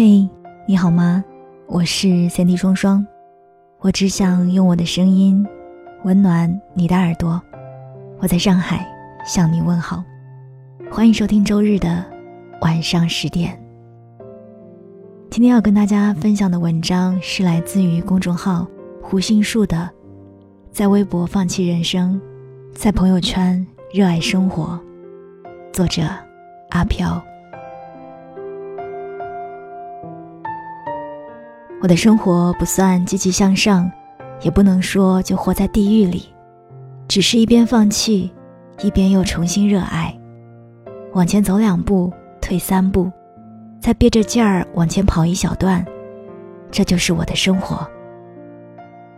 嘿，你好吗？我是三 D 双双，我只想用我的声音温暖你的耳朵。我在上海向你问好，欢迎收听周日的晚上十点。今天要跟大家分享的文章是来自于公众号胡杏树的，在微博放弃人生，在朋友圈热爱生活。作者阿飘。我的生活不算积极向上，也不能说就活在地狱里，只是一边放弃，一边又重新热爱。往前走两步，退三步，再憋着劲儿往前跑一小段，这就是我的生活。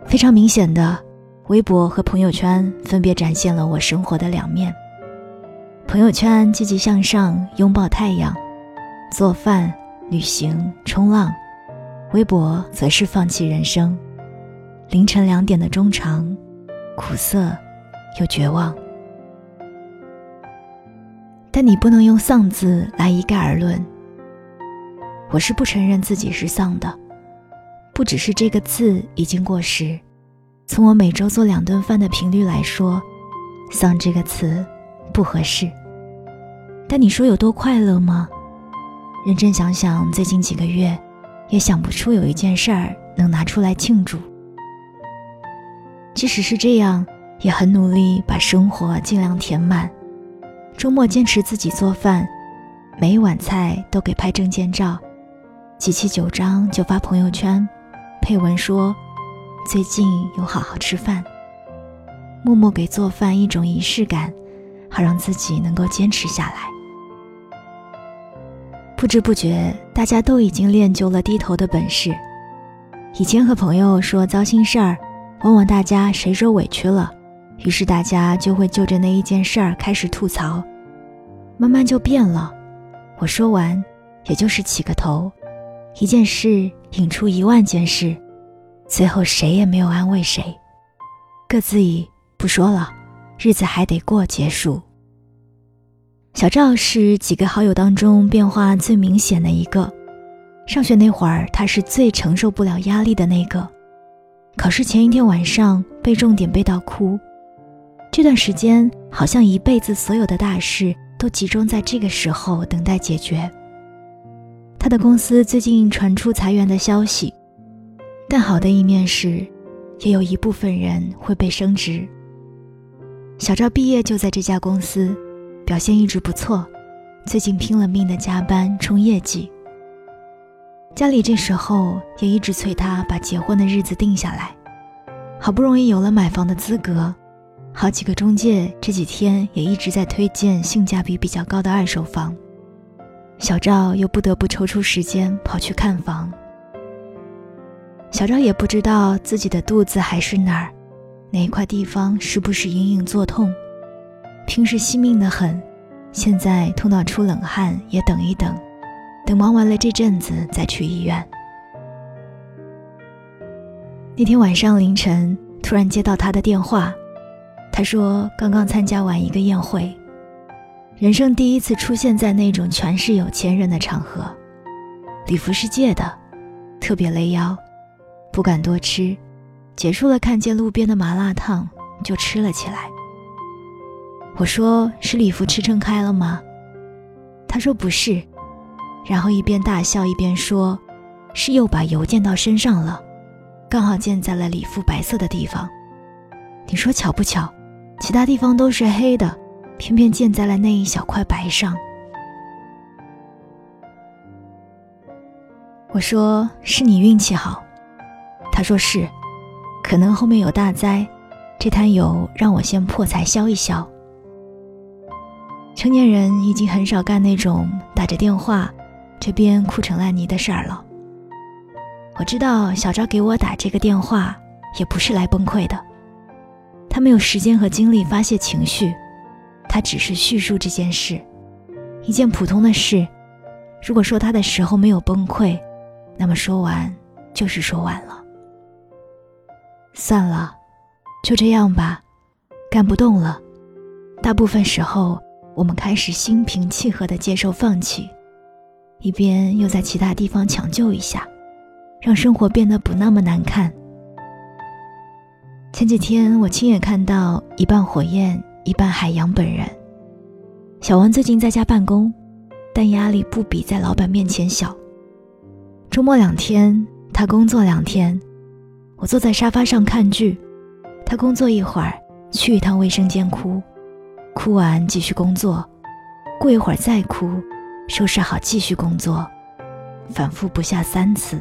非常明显的，微博和朋友圈分别展现了我生活的两面。朋友圈积极向上，拥抱太阳，做饭、旅行、冲浪。微博则是放弃人生，凌晨两点的中长，苦涩又绝望。但你不能用丧字来一概而论。我是不承认自己是丧的，不只是这个字已经过时。从我每周做两顿饭的频率来说，丧这个词不合适。但你说有多快乐吗？认真想想，最近几个月。也想不出有一件事儿能拿出来庆祝。即使是这样，也很努力把生活尽量填满。周末坚持自己做饭，每一碗菜都给拍证件照，集齐九张就发朋友圈，配文说：“最近有好好吃饭。”默默给做饭一种仪式感，好让自己能够坚持下来。不知不觉，大家都已经练就了低头的本事。以前和朋友说糟心事儿，往往大家谁受委屈了，于是大家就会就着那一件事儿开始吐槽。慢慢就变了，我说完，也就是起个头，一件事引出一万件事，最后谁也没有安慰谁，各自以不说了，日子还得过结束。小赵是几个好友当中变化最明显的一个。上学那会儿，他是最承受不了压力的那个。考试前一天晚上背重点背到哭，这段时间好像一辈子所有的大事都集中在这个时候等待解决。他的公司最近传出裁员的消息，但好的一面是，也有一部分人会被升职。小赵毕业就在这家公司。表现一直不错，最近拼了命的加班冲业绩。家里这时候也一直催他把结婚的日子定下来，好不容易有了买房的资格，好几个中介这几天也一直在推荐性价比比较高的二手房，小赵又不得不抽出时间跑去看房。小赵也不知道自己的肚子还是哪儿，哪一块地方是不是隐隐作痛。平时惜命的很，现在痛到出冷汗也等一等，等忙完了这阵子再去医院。那天晚上凌晨突然接到他的电话，他说刚刚参加完一个宴会，人生第一次出现在那种全是有钱人的场合，礼服是借的，特别勒腰，不敢多吃，结束了看见路边的麻辣烫就吃了起来。我说是礼服吃撑开了吗？他说不是，然后一边大笑一边说，是又把油溅到身上了，刚好溅在了礼服白色的地方。你说巧不巧？其他地方都是黑的，偏偏溅在了那一小块白上。我说是你运气好。他说是，可能后面有大灾，这滩油让我先破财消一消。成年人已经很少干那种打着电话，这边哭成烂泥的事儿了。我知道小赵给我打这个电话也不是来崩溃的，他没有时间和精力发泄情绪，他只是叙述这件事，一件普通的事。如果说他的时候没有崩溃，那么说完就是说完了。算了，就这样吧，干不动了。大部分时候。我们开始心平气和地接受放弃，一边又在其他地方抢救一下，让生活变得不那么难看。前几天我亲眼看到一半火焰一半海洋本人。小王最近在家办公，但压力不比在老板面前小。周末两天，他工作两天，我坐在沙发上看剧，他工作一会儿，去一趟卫生间哭，哭完继续工作，过一会儿再哭，收拾好继续工作，反复不下三次。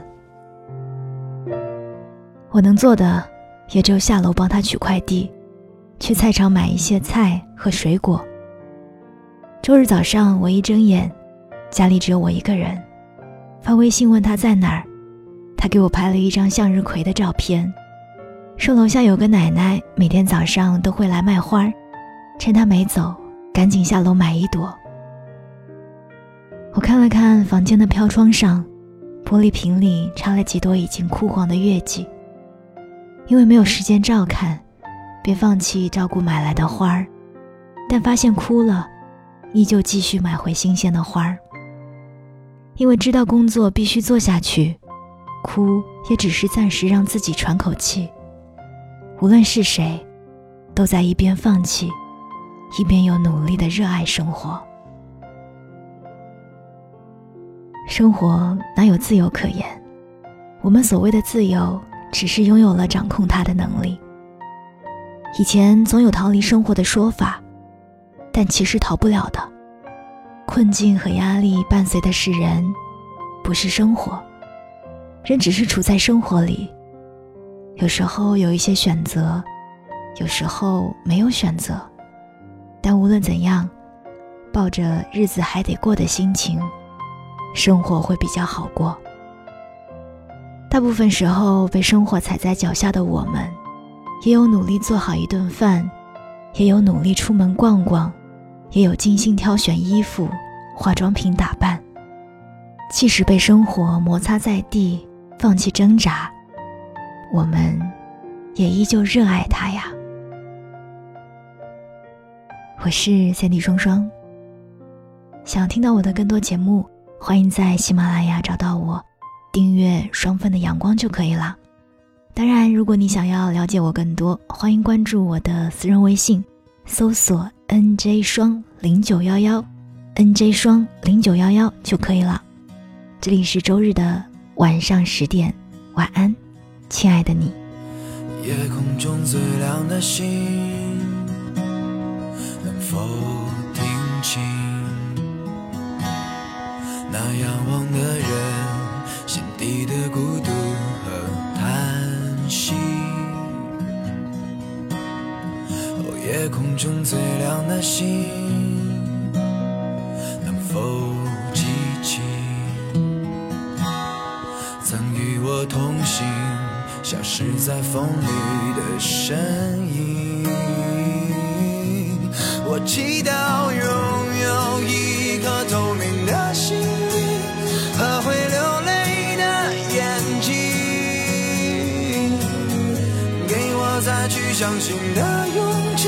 我能做的。也只有下楼帮他取快递，去菜场买一些菜和水果。周日早上我一睁眼，家里只有我一个人，发微信问他在哪儿，他给我拍了一张向日葵的照片，说楼下有个奶奶每天早上都会来卖花儿，趁他没走，赶紧下楼买一朵。我看了看房间的飘窗上，玻璃瓶里插了几朵已经枯黄的月季。因为没有时间照看，便放弃照顾买来的花儿，但发现枯了，依旧继续买回新鲜的花儿。因为知道工作必须做下去，哭也只是暂时让自己喘口气。无论是谁，都在一边放弃，一边又努力的热爱生活。生活哪有自由可言？我们所谓的自由。只是拥有了掌控它的能力。以前总有逃离生活的说法，但其实逃不了的。困境和压力伴随的是人，不是生活。人只是处在生活里，有时候有一些选择，有时候没有选择。但无论怎样，抱着日子还得过的心情，生活会比较好过。大部分时候被生活踩在脚下的我们，也有努力做好一顿饭，也有努力出门逛逛，也有精心挑选衣服、化妆品打扮。即使被生活摩擦在地，放弃挣扎，我们也依旧热爱它呀。我是三弟双双。想听到我的更多节目，欢迎在喜马拉雅找到我。订阅双份的阳光就可以了。当然，如果你想要了解我更多，欢迎关注我的私人微信，搜索 “nj 双零九幺幺 ”，“nj 双零九幺幺”就可以了。这里是周日的晚上十点，晚安，亲爱的你。夜空中最亮的星，否听清那仰望的人？心底的孤独和叹息。哦，夜空中最亮的星，能否记起曾与我同行、消失在风里的身影？祈祷拥有一颗透明的心灵和会流泪的眼睛，给我。再去相信的勇气，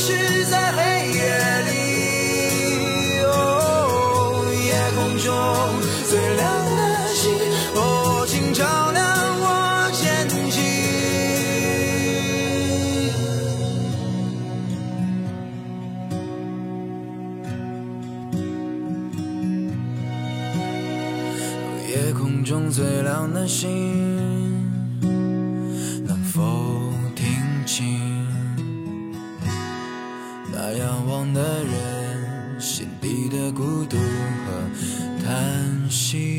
是在黑夜里哦，夜空中最亮的星哦，请照亮我前行。夜空中最亮的星。能否听清？那仰望的人心底的孤独和叹息？